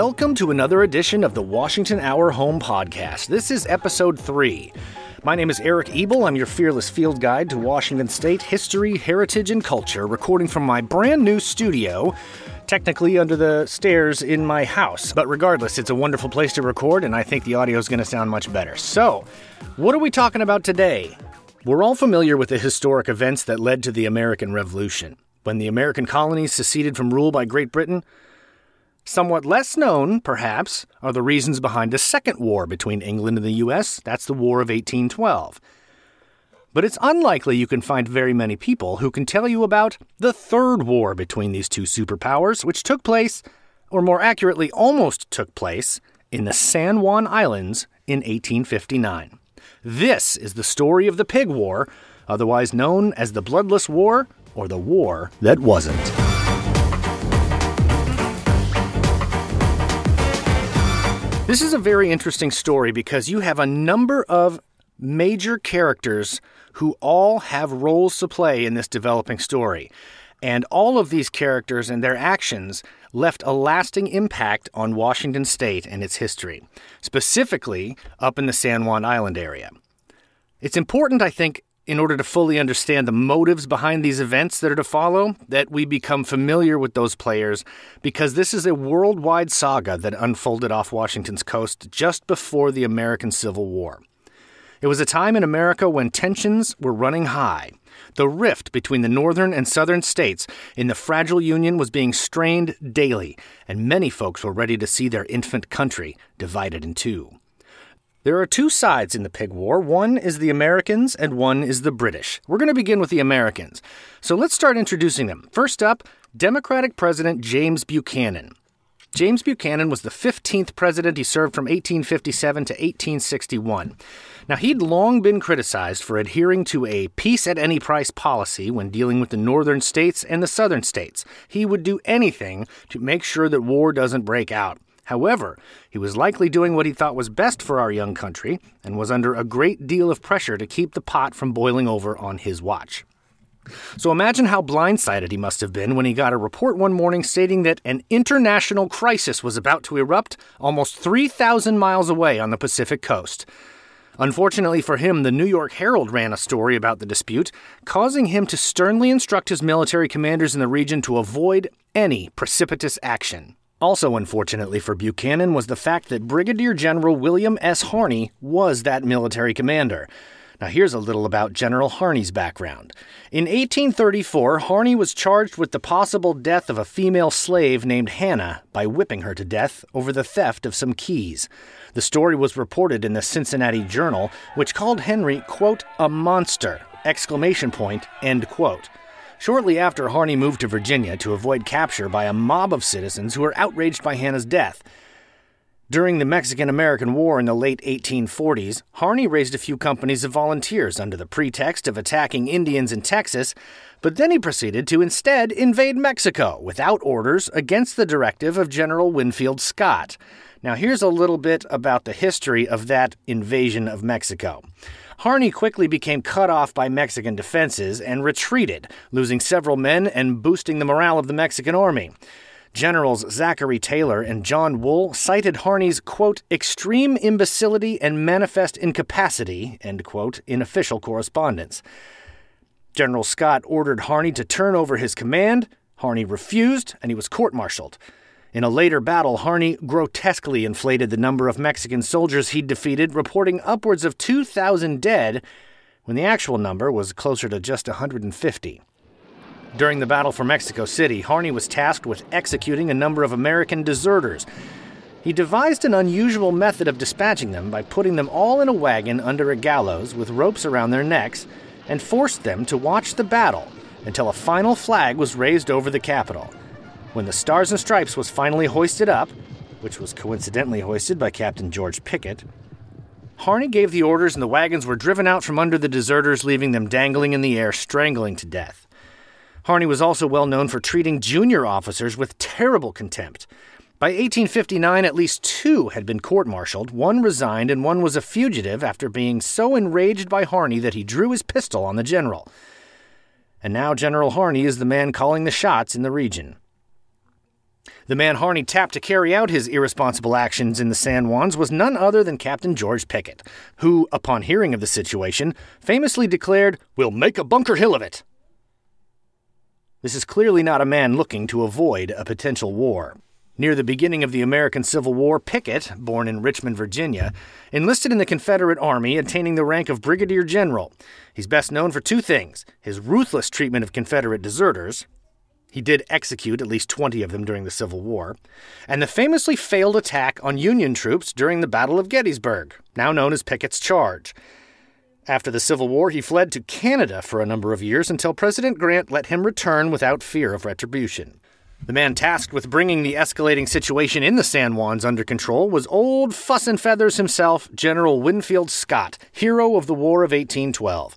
Welcome to another edition of the Washington Our Home Podcast. This is episode three. My name is Eric Ebel. I'm your fearless field guide to Washington State history, heritage, and culture, recording from my brand new studio, technically under the stairs in my house. But regardless, it's a wonderful place to record, and I think the audio is going to sound much better. So, what are we talking about today? We're all familiar with the historic events that led to the American Revolution. When the American colonies seceded from rule by Great Britain, Somewhat less known, perhaps, are the reasons behind the second war between England and the US. That's the War of 1812. But it's unlikely you can find very many people who can tell you about the third war between these two superpowers, which took place, or more accurately, almost took place, in the San Juan Islands in 1859. This is the story of the Pig War, otherwise known as the Bloodless War or the War That Wasn't. This is a very interesting story because you have a number of major characters who all have roles to play in this developing story. And all of these characters and their actions left a lasting impact on Washington state and its history, specifically up in the San Juan Island area. It's important, I think, in order to fully understand the motives behind these events that are to follow, that we become familiar with those players because this is a worldwide saga that unfolded off Washington's coast just before the American Civil War. It was a time in America when tensions were running high. The rift between the northern and southern states in the fragile Union was being strained daily, and many folks were ready to see their infant country divided in two. There are two sides in the pig war. One is the Americans and one is the British. We're going to begin with the Americans. So let's start introducing them. First up, Democratic President James Buchanan. James Buchanan was the 15th president. He served from 1857 to 1861. Now, he'd long been criticized for adhering to a peace at any price policy when dealing with the northern states and the southern states. He would do anything to make sure that war doesn't break out. However, he was likely doing what he thought was best for our young country and was under a great deal of pressure to keep the pot from boiling over on his watch. So imagine how blindsided he must have been when he got a report one morning stating that an international crisis was about to erupt almost 3,000 miles away on the Pacific coast. Unfortunately for him, the New York Herald ran a story about the dispute, causing him to sternly instruct his military commanders in the region to avoid any precipitous action. Also, unfortunately for Buchanan, was the fact that Brigadier General William S. Harney was that military commander. Now, here's a little about General Harney's background. In 1834, Harney was charged with the possible death of a female slave named Hannah by whipping her to death over the theft of some keys. The story was reported in the Cincinnati Journal, which called Harney, quote, a monster, exclamation point, end quote. Shortly after, Harney moved to Virginia to avoid capture by a mob of citizens who were outraged by Hannah's death. During the Mexican American War in the late 1840s, Harney raised a few companies of volunteers under the pretext of attacking Indians in Texas, but then he proceeded to instead invade Mexico without orders against the directive of General Winfield Scott. Now, here's a little bit about the history of that invasion of Mexico. Harney quickly became cut off by Mexican defenses and retreated, losing several men and boosting the morale of the Mexican army. Generals Zachary Taylor and John Wool cited Harney's, quote, extreme imbecility and manifest incapacity, end quote, in official correspondence. General Scott ordered Harney to turn over his command. Harney refused, and he was court martialed. In a later battle, Harney grotesquely inflated the number of Mexican soldiers he'd defeated, reporting upwards of 2,000 dead, when the actual number was closer to just 150. During the battle for Mexico City, Harney was tasked with executing a number of American deserters. He devised an unusual method of dispatching them by putting them all in a wagon under a gallows with ropes around their necks and forced them to watch the battle until a final flag was raised over the Capitol. When the Stars and Stripes was finally hoisted up, which was coincidentally hoisted by Captain George Pickett, Harney gave the orders and the wagons were driven out from under the deserters, leaving them dangling in the air, strangling to death. Harney was also well known for treating junior officers with terrible contempt. By 1859, at least two had been court martialed, one resigned, and one was a fugitive after being so enraged by Harney that he drew his pistol on the general. And now General Harney is the man calling the shots in the region. The man Harney tapped to carry out his irresponsible actions in the San Juans was none other than Captain George Pickett, who, upon hearing of the situation, famously declared, We'll make a Bunker Hill of it. This is clearly not a man looking to avoid a potential war. Near the beginning of the American Civil War, Pickett, born in Richmond, Virginia, enlisted in the Confederate Army, attaining the rank of brigadier general. He's best known for two things his ruthless treatment of Confederate deserters. He did execute at least 20 of them during the Civil War, and the famously failed attack on Union troops during the Battle of Gettysburg, now known as Pickett's Charge. After the Civil War, he fled to Canada for a number of years until President Grant let him return without fear of retribution. The man tasked with bringing the escalating situation in the San Juans under control was old Fuss and Feathers himself, General Winfield Scott, hero of the War of 1812,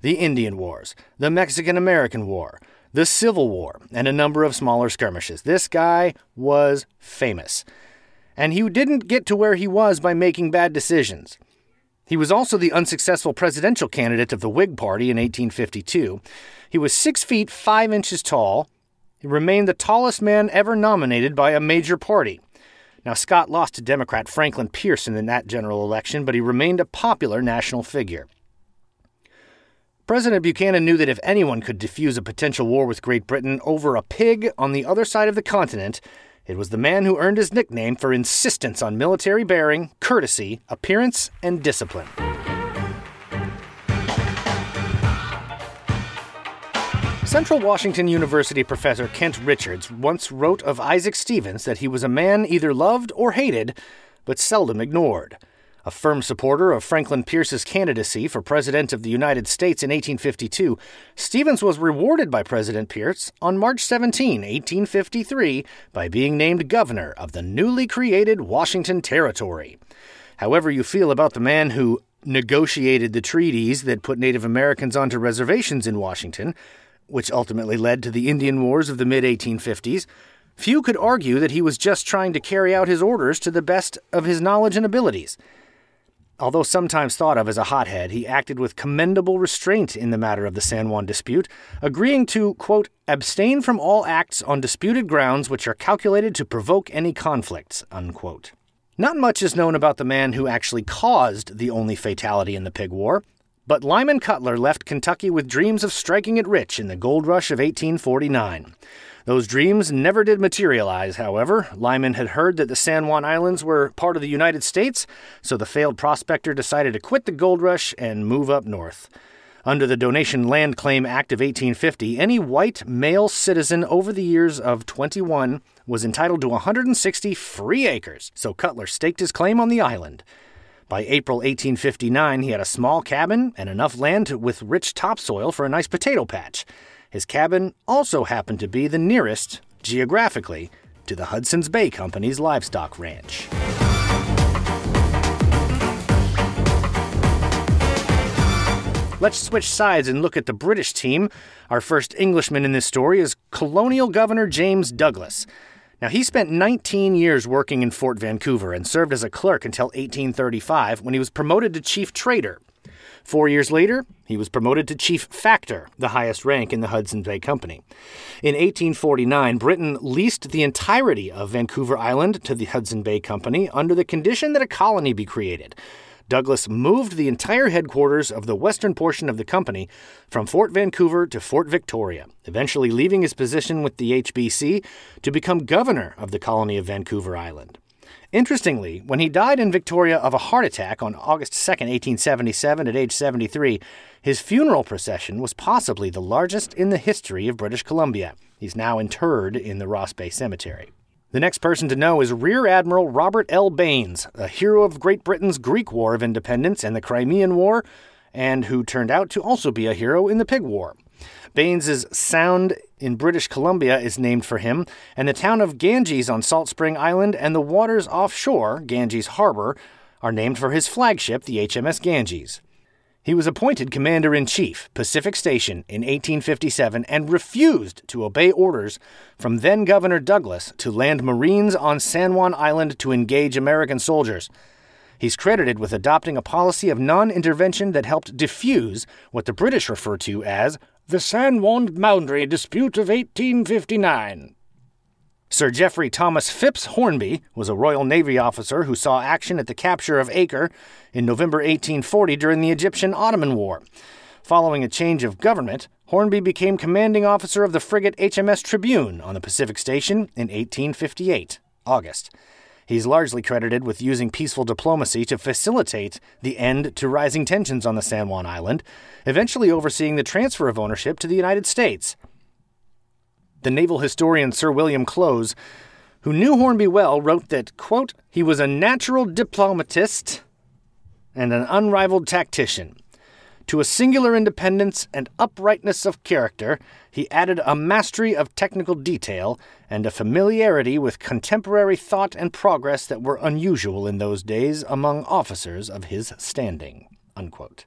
the Indian Wars, the Mexican American War, the Civil War, and a number of smaller skirmishes. This guy was famous. And he didn't get to where he was by making bad decisions. He was also the unsuccessful presidential candidate of the Whig Party in 1852. He was six feet five inches tall, he remained the tallest man ever nominated by a major party. Now, Scott lost to Democrat Franklin Pierce in that general election, but he remained a popular national figure. President Buchanan knew that if anyone could defuse a potential war with Great Britain over a pig on the other side of the continent, it was the man who earned his nickname for insistence on military bearing, courtesy, appearance, and discipline. Central Washington University professor Kent Richards once wrote of Isaac Stevens that he was a man either loved or hated, but seldom ignored. A firm supporter of Franklin Pierce's candidacy for President of the United States in 1852, Stevens was rewarded by President Pierce on March 17, 1853, by being named governor of the newly created Washington Territory. However, you feel about the man who negotiated the treaties that put Native Americans onto reservations in Washington, which ultimately led to the Indian Wars of the mid 1850s, few could argue that he was just trying to carry out his orders to the best of his knowledge and abilities. Although sometimes thought of as a hothead, he acted with commendable restraint in the matter of the San Juan dispute, agreeing to, quote, abstain from all acts on disputed grounds which are calculated to provoke any conflicts, unquote. Not much is known about the man who actually caused the only fatality in the Pig War, but Lyman Cutler left Kentucky with dreams of striking it rich in the gold rush of 1849. Those dreams never did materialize, however. Lyman had heard that the San Juan Islands were part of the United States, so the failed prospector decided to quit the gold rush and move up north. Under the Donation Land Claim Act of 1850, any white male citizen over the years of 21 was entitled to 160 free acres, so Cutler staked his claim on the island. By April 1859, he had a small cabin and enough land with rich topsoil for a nice potato patch. His cabin also happened to be the nearest, geographically, to the Hudson's Bay Company's livestock ranch. Let's switch sides and look at the British team. Our first Englishman in this story is Colonial Governor James Douglas. Now, he spent 19 years working in Fort Vancouver and served as a clerk until 1835 when he was promoted to chief trader. Four years later, he was promoted to chief factor, the highest rank in the Hudson Bay Company. In 1849, Britain leased the entirety of Vancouver Island to the Hudson Bay Company under the condition that a colony be created. Douglas moved the entire headquarters of the western portion of the company from Fort Vancouver to Fort Victoria, eventually leaving his position with the HBC to become governor of the colony of Vancouver Island. Interestingly, when he died in Victoria of a heart attack on August 2, 1877, at age 73, his funeral procession was possibly the largest in the history of British Columbia. He's now interred in the Ross Bay Cemetery. The next person to know is Rear Admiral Robert L. Baynes, a hero of Great Britain's Greek War of Independence and the Crimean War, and who turned out to also be a hero in the Pig War. Baynes's Sound in British Columbia is named for him, and the town of Ganges on Salt Spring Island and the waters offshore, Ganges Harbor, are named for his flagship, the HMS Ganges. He was appointed Commander in Chief, Pacific Station, in 1857 and refused to obey orders from then Governor Douglas to land Marines on San Juan Island to engage American soldiers. He's credited with adopting a policy of non intervention that helped diffuse what the British refer to as the San Juan Boundary Dispute of 1859. Sir Geoffrey Thomas Phipps Hornby was a Royal Navy officer who saw action at the capture of Acre in November 1840 during the Egyptian Ottoman War. Following a change of government, Hornby became commanding officer of the frigate HMS Tribune on the Pacific Station in 1858, August. He's largely credited with using peaceful diplomacy to facilitate the end to rising tensions on the San Juan Island, eventually overseeing the transfer of ownership to the United States. The naval historian Sir William Clowes, who knew Hornby well, wrote that, quote, he was a natural diplomatist and an unrivaled tactician. To a singular independence and uprightness of character, he added a mastery of technical detail and a familiarity with contemporary thought and progress that were unusual in those days among officers of his standing. Unquote.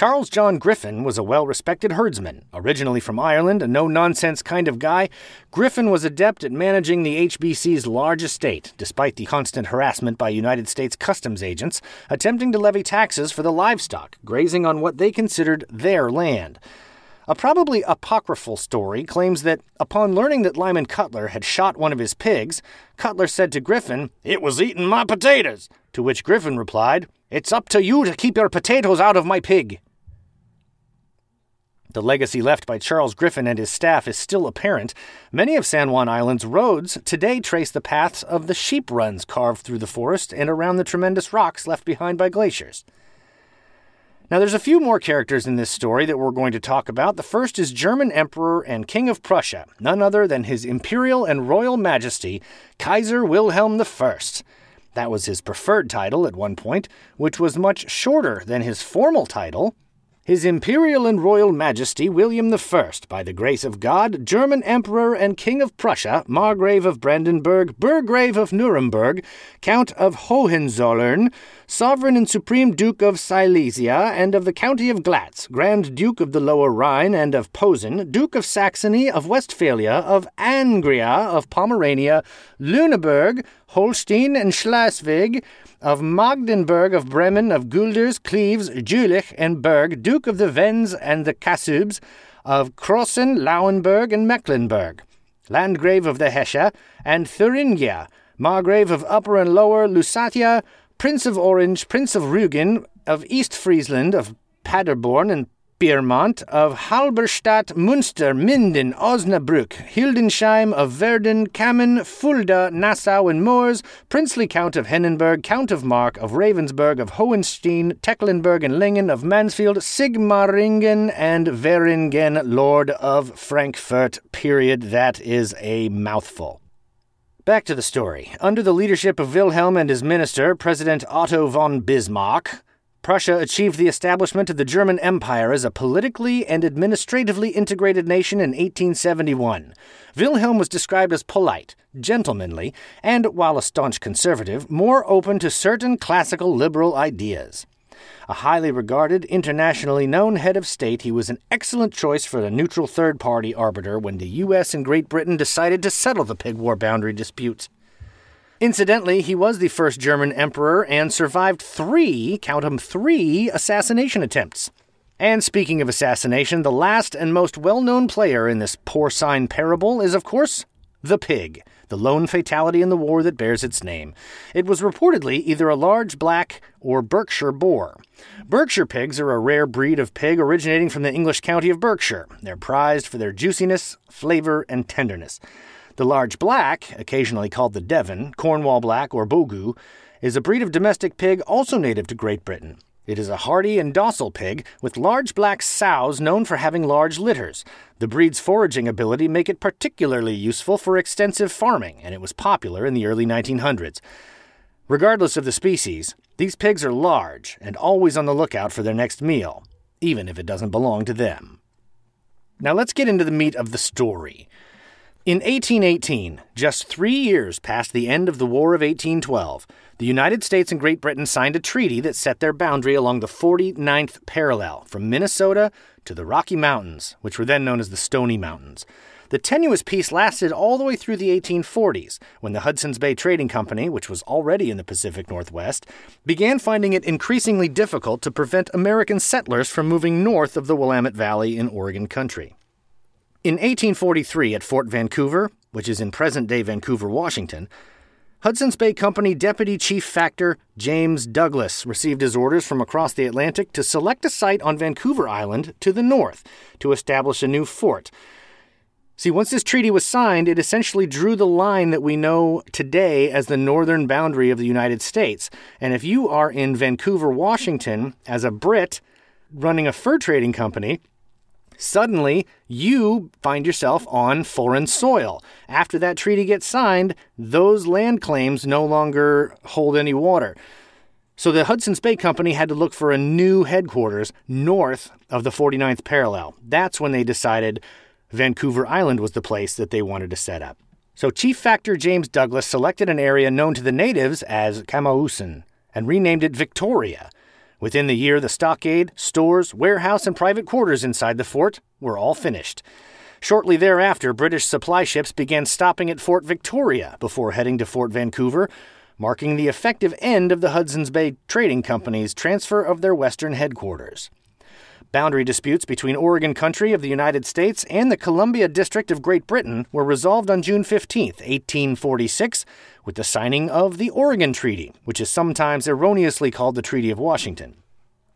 Charles John Griffin was a well respected herdsman. Originally from Ireland, a no nonsense kind of guy, Griffin was adept at managing the HBC's large estate, despite the constant harassment by United States customs agents attempting to levy taxes for the livestock grazing on what they considered their land. A probably apocryphal story claims that upon learning that Lyman Cutler had shot one of his pigs, Cutler said to Griffin, It was eating my potatoes, to which Griffin replied, It's up to you to keep your potatoes out of my pig. The legacy left by Charles Griffin and his staff is still apparent. Many of San Juan Island's roads today trace the paths of the sheep runs carved through the forest and around the tremendous rocks left behind by glaciers. Now, there's a few more characters in this story that we're going to talk about. The first is German Emperor and King of Prussia, none other than His Imperial and Royal Majesty, Kaiser Wilhelm I. That was his preferred title at one point, which was much shorter than his formal title, his Imperial and Royal Majesty William I, by the grace of God, German Emperor and King of Prussia, Margrave of Brandenburg, Burgrave of Nuremberg, Count of Hohenzollern, Sovereign and Supreme Duke of Silesia and of the County of Glatz, Grand Duke of the Lower Rhine and of Posen, Duke of Saxony, of Westphalia, of Angria, of Pomerania, Lüneburg, Holstein and Schleswig, of Magdeburg, of Bremen, of Guelders, Cleves, Jülich, and Berg, Duke of the Wends and the Kasubes, of Crossen, Lauenburg, and Mecklenburg, Landgrave of the Hesse, and Thuringia, Margrave of Upper and Lower Lusatia, Prince of Orange, Prince of Rügen, of East Friesland, of Paderborn and Pyrmont, of Halberstadt, Münster, Minden, Osnabrück, Hildesheim, of Verden, Kamen, Fulda, Nassau, and Moors, Princely Count of Henneberg, Count of Mark, of Ravensburg, of Hohenstein, Tecklenburg and Lingen, of Mansfield, Sigmaringen, and Veringen, Lord of Frankfurt. Period. That is a mouthful. Back to the story. Under the leadership of Wilhelm and his minister, President Otto von Bismarck, Prussia achieved the establishment of the German Empire as a politically and administratively integrated nation in 1871. Wilhelm was described as polite, gentlemanly, and, while a staunch conservative, more open to certain classical liberal ideas. A highly regarded, internationally known head of state, he was an excellent choice for the neutral third party arbiter when the U.S. and Great Britain decided to settle the pig war boundary disputes. Incidentally, he was the first German emperor and survived three, count them three, assassination attempts. And speaking of assassination, the last and most well known player in this porcine parable is, of course, the pig, the lone fatality in the war that bears its name. It was reportedly either a large black or Berkshire boar. Berkshire pigs are a rare breed of pig originating from the English county of Berkshire. They're prized for their juiciness, flavor, and tenderness. The large black, occasionally called the Devon, Cornwall black, or Bogu, is a breed of domestic pig also native to Great Britain. It is a hardy and docile pig with large black sows known for having large litters. The breed's foraging ability make it particularly useful for extensive farming, and it was popular in the early 1900s. Regardless of the species, these pigs are large and always on the lookout for their next meal, even if it doesn't belong to them. Now let's get into the meat of the story. In 1818, just three years past the end of the War of 1812, the United States and Great Britain signed a treaty that set their boundary along the 49th parallel from Minnesota to the Rocky Mountains, which were then known as the Stony Mountains. The tenuous peace lasted all the way through the 1840s, when the Hudson's Bay Trading Company, which was already in the Pacific Northwest, began finding it increasingly difficult to prevent American settlers from moving north of the Willamette Valley in Oregon country. In 1843, at Fort Vancouver, which is in present day Vancouver, Washington, Hudson's Bay Company Deputy Chief Factor James Douglas received his orders from across the Atlantic to select a site on Vancouver Island to the north to establish a new fort. See, once this treaty was signed, it essentially drew the line that we know today as the northern boundary of the United States. And if you are in Vancouver, Washington, as a Brit running a fur trading company, suddenly you find yourself on foreign soil. After that treaty gets signed, those land claims no longer hold any water. So the Hudson's Bay Company had to look for a new headquarters north of the 49th parallel. That's when they decided Vancouver Island was the place that they wanted to set up. So Chief Factor James Douglas selected an area known to the natives as Camosun and renamed it Victoria. Within the year, the stockade, stores, warehouse, and private quarters inside the fort were all finished. Shortly thereafter, British supply ships began stopping at Fort Victoria before heading to Fort Vancouver, marking the effective end of the Hudson's Bay Trading Company's transfer of their western headquarters. Boundary disputes between Oregon Country of the United States and the Columbia District of Great Britain were resolved on June 15, 1846, with the signing of the Oregon Treaty, which is sometimes erroneously called the Treaty of Washington.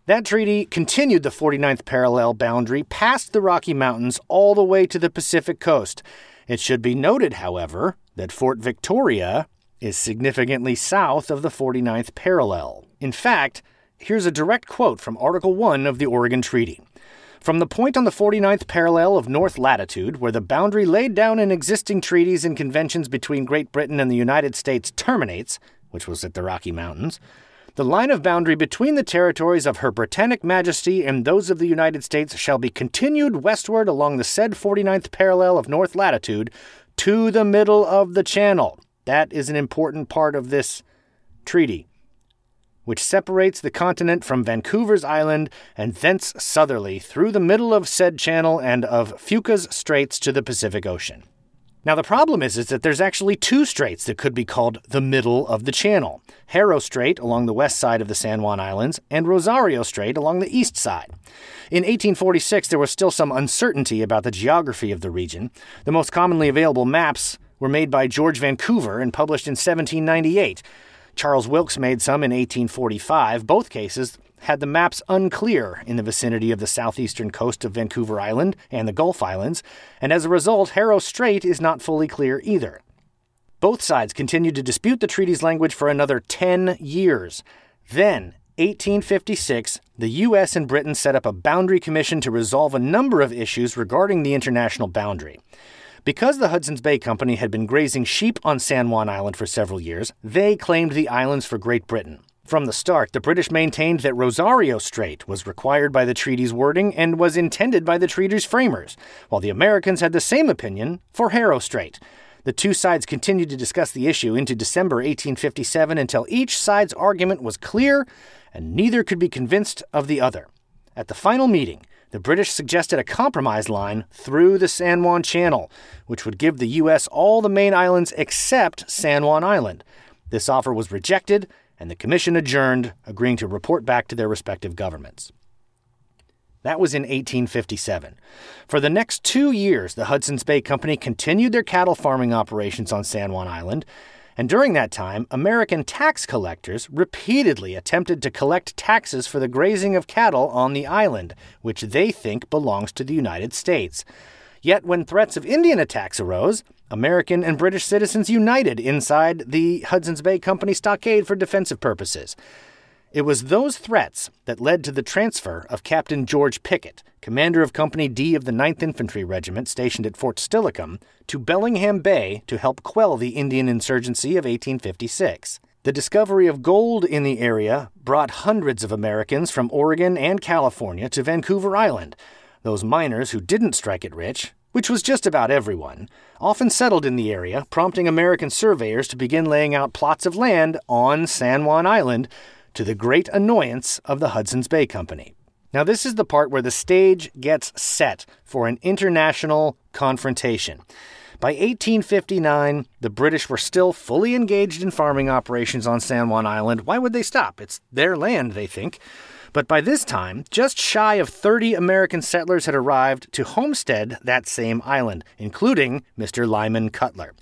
That treaty continued the 49th parallel boundary past the Rocky Mountains all the way to the Pacific coast. It should be noted, however, that Fort Victoria is significantly south of the 49th parallel. In fact, Here's a direct quote from Article 1 of the Oregon Treaty. From the point on the 49th parallel of north latitude, where the boundary laid down in existing treaties and conventions between Great Britain and the United States terminates, which was at the Rocky Mountains, the line of boundary between the territories of Her Britannic Majesty and those of the United States shall be continued westward along the said 49th parallel of north latitude to the middle of the channel. That is an important part of this treaty which separates the continent from Vancouver's Island and thence southerly through the middle of said channel and of Fuca's Straits to the Pacific Ocean. Now, the problem is, is that there's actually two straits that could be called the middle of the channel Haro Strait along the west side of the San Juan Islands, and Rosario Strait along the east side. In 1846, there was still some uncertainty about the geography of the region. The most commonly available maps were made by George Vancouver and published in 1798. Charles Wilkes made some in 1845. Both cases had the maps unclear in the vicinity of the southeastern coast of Vancouver Island and the Gulf Islands, and as a result, Haro Strait is not fully clear either. Both sides continued to dispute the treaty's language for another 10 years. Then, 1856, the U.S. and Britain set up a boundary commission to resolve a number of issues regarding the international boundary. Because the Hudson's Bay Company had been grazing sheep on San Juan Island for several years, they claimed the islands for Great Britain. From the start, the British maintained that Rosario Strait was required by the treaty's wording and was intended by the treaty's framers, while the Americans had the same opinion for Haro Strait. The two sides continued to discuss the issue into December 1857 until each side's argument was clear and neither could be convinced of the other. At the final meeting, the British suggested a compromise line through the San Juan Channel, which would give the U.S. all the main islands except San Juan Island. This offer was rejected, and the Commission adjourned, agreeing to report back to their respective governments. That was in 1857. For the next two years, the Hudson's Bay Company continued their cattle farming operations on San Juan Island, and during that time, American tax collectors repeatedly attempted to collect taxes for the grazing of cattle on the island, which they think belongs to the United States. Yet, when threats of Indian attacks arose, American and British citizens united inside the Hudson's Bay Company stockade for defensive purposes. It was those threats that led to the transfer of Captain George Pickett, commander of Company D of the 9th Infantry Regiment stationed at Fort Steilacoom, to Bellingham Bay to help quell the Indian insurgency of 1856. The discovery of gold in the area brought hundreds of Americans from Oregon and California to Vancouver Island. Those miners who didn't strike it rich, which was just about everyone, often settled in the area, prompting American surveyors to begin laying out plots of land on San Juan Island to the great annoyance of the Hudson's Bay Company. Now, this is the part where the stage gets set for an international confrontation. By 1859, the British were still fully engaged in farming operations on San Juan Island. Why would they stop? It's their land, they think. But by this time, just shy of 30 American settlers had arrived to homestead that same island, including Mr. Lyman Cutler.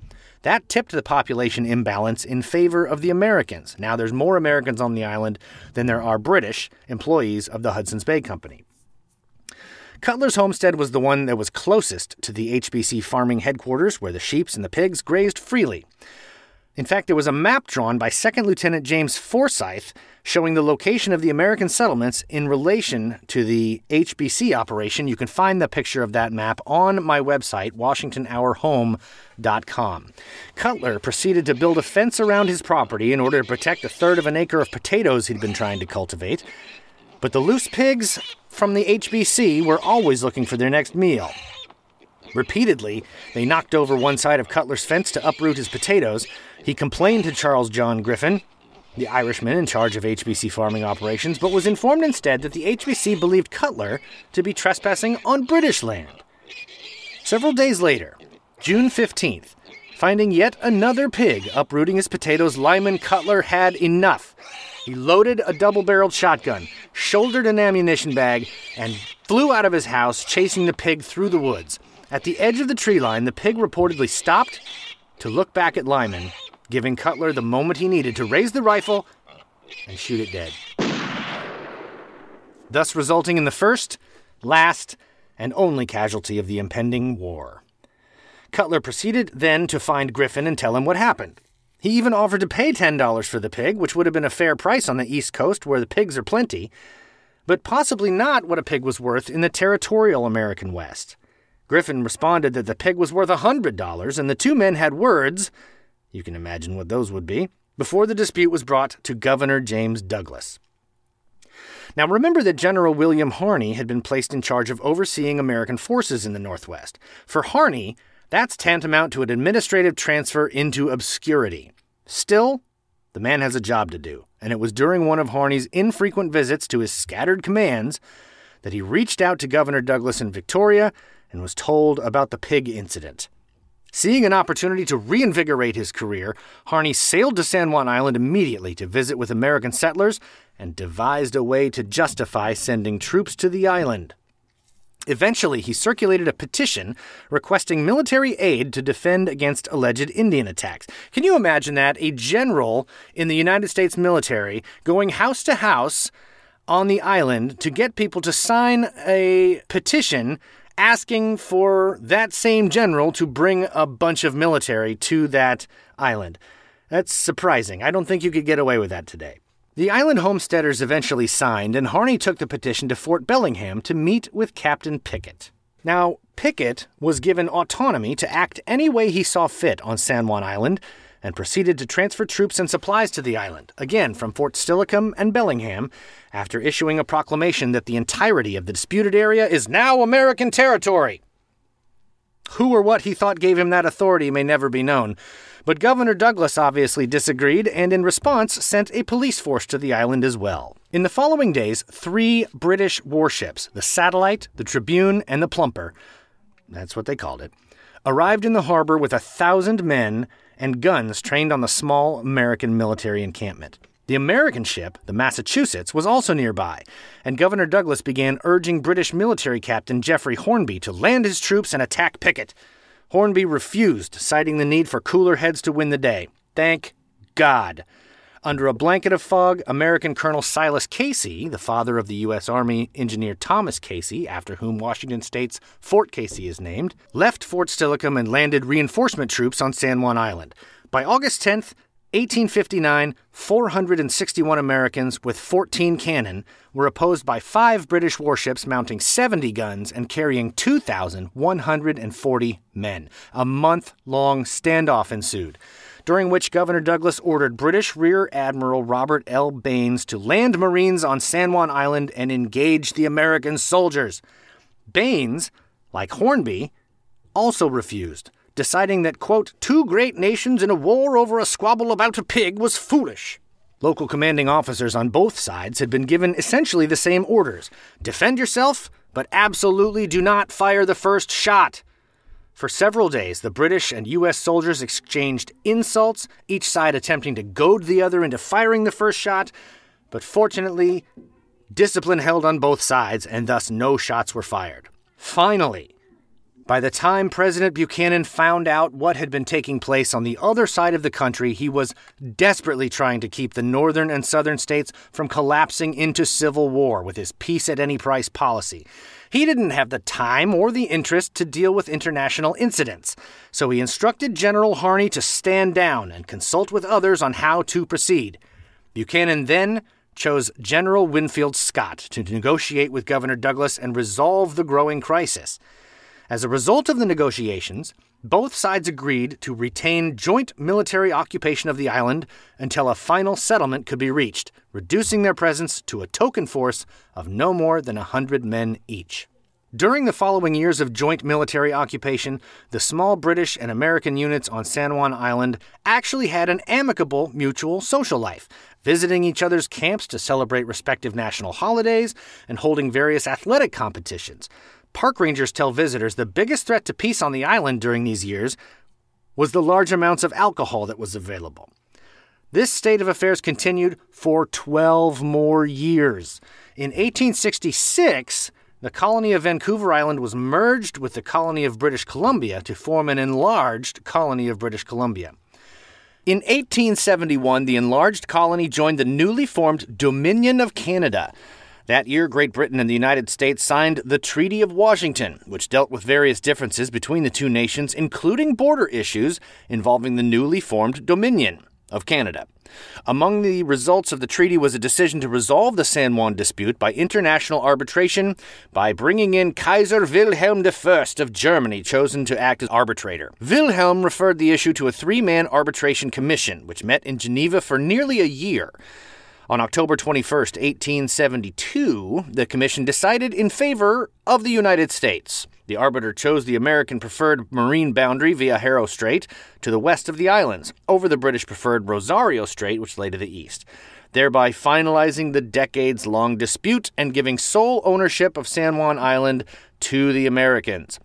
That tipped the population imbalance in favor of the Americans. Now there's more Americans on the island than there are British employees of the Hudson's Bay Company. Cutler's homestead was the one that was closest to the HBC farming headquarters where the sheep and the pigs grazed freely. In fact, there was a map drawn by Second Lieutenant James Forsyth showing the location of the American settlements in relation to the HBC operation. You can find the picture of that map on my website, WashingtonOurHome.com. Cutler proceeded to build a fence around his property in order to protect a third of an acre of potatoes he'd been trying to cultivate. But the loose pigs from the HBC were always looking for their next meal. Repeatedly, they knocked over one side of Cutler's fence to uproot his potatoes. He complained to Charles John Griffin, the Irishman in charge of HBC farming operations, but was informed instead that the HBC believed Cutler to be trespassing on British land. Several days later, June 15th, finding yet another pig uprooting his potatoes, Lyman Cutler had enough. He loaded a double barreled shotgun, shouldered an ammunition bag, and flew out of his house, chasing the pig through the woods. At the edge of the tree line, the pig reportedly stopped to look back at Lyman giving Cutler the moment he needed to raise the rifle and shoot it dead. Thus resulting in the first, last, and only casualty of the impending war. Cutler proceeded then to find Griffin and tell him what happened. He even offered to pay $10 for the pig, which would have been a fair price on the East Coast where the pigs are plenty, but possibly not what a pig was worth in the territorial American West. Griffin responded that the pig was worth a $100, and the two men had words you can imagine what those would be, before the dispute was brought to Governor James Douglas. Now remember that General William Harney had been placed in charge of overseeing American forces in the Northwest. For Harney, that's tantamount to an administrative transfer into obscurity. Still, the man has a job to do, and it was during one of Harney's infrequent visits to his scattered commands that he reached out to Governor Douglas in Victoria and was told about the pig incident. Seeing an opportunity to reinvigorate his career, Harney sailed to San Juan Island immediately to visit with American settlers and devised a way to justify sending troops to the island. Eventually, he circulated a petition requesting military aid to defend against alleged Indian attacks. Can you imagine that? A general in the United States military going house to house on the island to get people to sign a petition asking for that same general to bring a bunch of military to that island. That's surprising. I don't think you could get away with that today. The island homesteaders eventually signed, and Harney took the petition to Fort Bellingham to meet with Captain Pickett. Now, Pickett was given autonomy to act any way he saw fit on San Juan Island, and proceeded to transfer troops and supplies to the island, again from Fort Steilacoom and Bellingham, after issuing a proclamation that the entirety of the disputed area is now American territory. Who or what he thought gave him that authority may never be known, but Governor Douglas obviously disagreed and in response sent a police force to the island as well. In the following days, three British warships, the Satellite, the Tribune, and the Plumper, that's what they called it, arrived in the harbor with a thousand men and guns trained on the small American military encampment. The American ship, the Massachusetts, was also nearby, and Governor Douglas began urging British military captain Geoffrey Hornby to land his troops and attack Pickett. Hornby refused, citing the need for cooler heads to win the day. Thank God. Under a blanket of fog, American Colonel Silas Casey, the father of the U.S. Army engineer Thomas Casey, after whom Washington State's Fort Casey is named, left Fort Steilacoom and landed reinforcement troops on San Juan Island. By August 10th, 1859, 461 Americans with 14 cannon were opposed by five British warships mounting 70 guns and carrying 2,140 men. A month long standoff ensued during which Governor Douglas ordered British Rear Admiral Robert L. Baynes to land Marines on San Juan Island and engage the American soldiers. Baynes, like Hornby, also refused, deciding that, quote, two great nations in a war over a squabble about a pig was foolish. Local commanding officers on both sides had been given essentially the same orders defend yourself, but absolutely do not fire the first shot. For several days, the British and U.S. soldiers exchanged insults, each side attempting to goad the other into firing the first shot, but fortunately, Discipline held on both sides, and thus no shots were fired. Finally, by the time President Buchanan found out what had been taking place on the other side of the country, he was desperately trying to keep the northern and southern states from collapsing into civil war with his peace at any price policy. He didn't have the time or the interest to deal with international incidents, so he instructed General Harney to stand down and consult with others on how to proceed. Buchanan then chose General Winfield Scott to negotiate with Governor Douglas and resolve the growing crisis. As a result of the negotiations, both sides agreed to retain joint military occupation of the island until a final settlement could be reached, reducing their presence to a token force of no more than a hundred men each. During the following years of joint military occupation, the small British and American units on San Juan Island actually had an amicable mutual social life, visiting each other's camps to celebrate respective national holidays and holding various athletic competitions. Park rangers tell visitors the biggest threat to peace on the island during these years was the large amounts of alcohol that was available. This state of affairs continued for 12 more years. In 1866, the colony of Vancouver Island was merged with the colony of British Columbia to form an enlarged colony of British Columbia. In 1871, the enlarged colony joined the newly formed Dominion of Canada, that year, Great Britain and the United States signed the Treaty of Washington, which dealt with various differences between the two nations, including border issues involving the newly formed Dominion of Canada. Among the results of the treaty was a decision to resolve the San Juan dispute by international arbitration by bringing in Kaiser Wilhelm I of Germany, chosen to act as arbitrator. Wilhelm referred the issue to a three man arbitration commission, which met in Geneva for nearly a year. On October 21, 1872, the Commission decided in favor of the United States. The arbiter chose the American preferred marine boundary via Haro Strait to the west of the islands, over the British preferred Rosario Strait, which lay to the east, thereby finalizing the decades long dispute and giving sole ownership of San Juan Island to the Americans.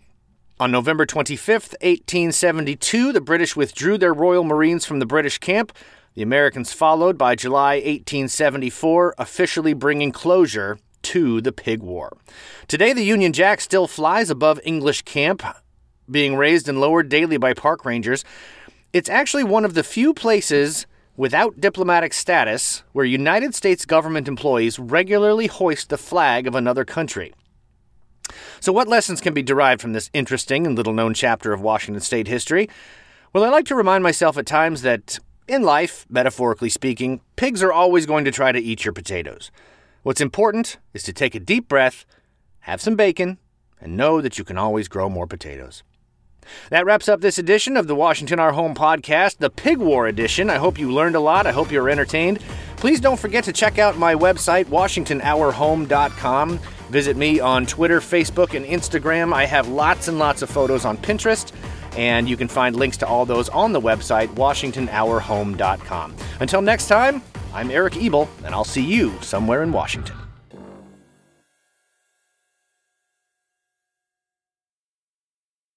On November 25, 1872, the British withdrew their Royal Marines from the British camp, the Americans followed by July 1874, officially bringing closure to the Pig War. Today, the Union Jack still flies above English Camp, being raised and lowered daily by park rangers. It's actually one of the few places without diplomatic status where United States government employees regularly hoist the flag of another country. So, what lessons can be derived from this interesting and little known chapter of Washington state history? Well, I like to remind myself at times that in life, metaphorically speaking, pigs are always going to try to eat your potatoes. What's important is to take a deep breath, have some bacon, and know that you can always grow more potatoes. That wraps up this edition of the Washington Our Home podcast, the Pig War edition. I hope you learned a lot. I hope you're entertained. Please don't forget to check out my website, WashingtonOurHome.com. Visit me on Twitter, Facebook, and Instagram. I have lots and lots of photos on Pinterest and you can find links to all those on the website, WashingtonOurHome.com. Until next time, I'm Eric Ebel, and I'll see you somewhere in Washington.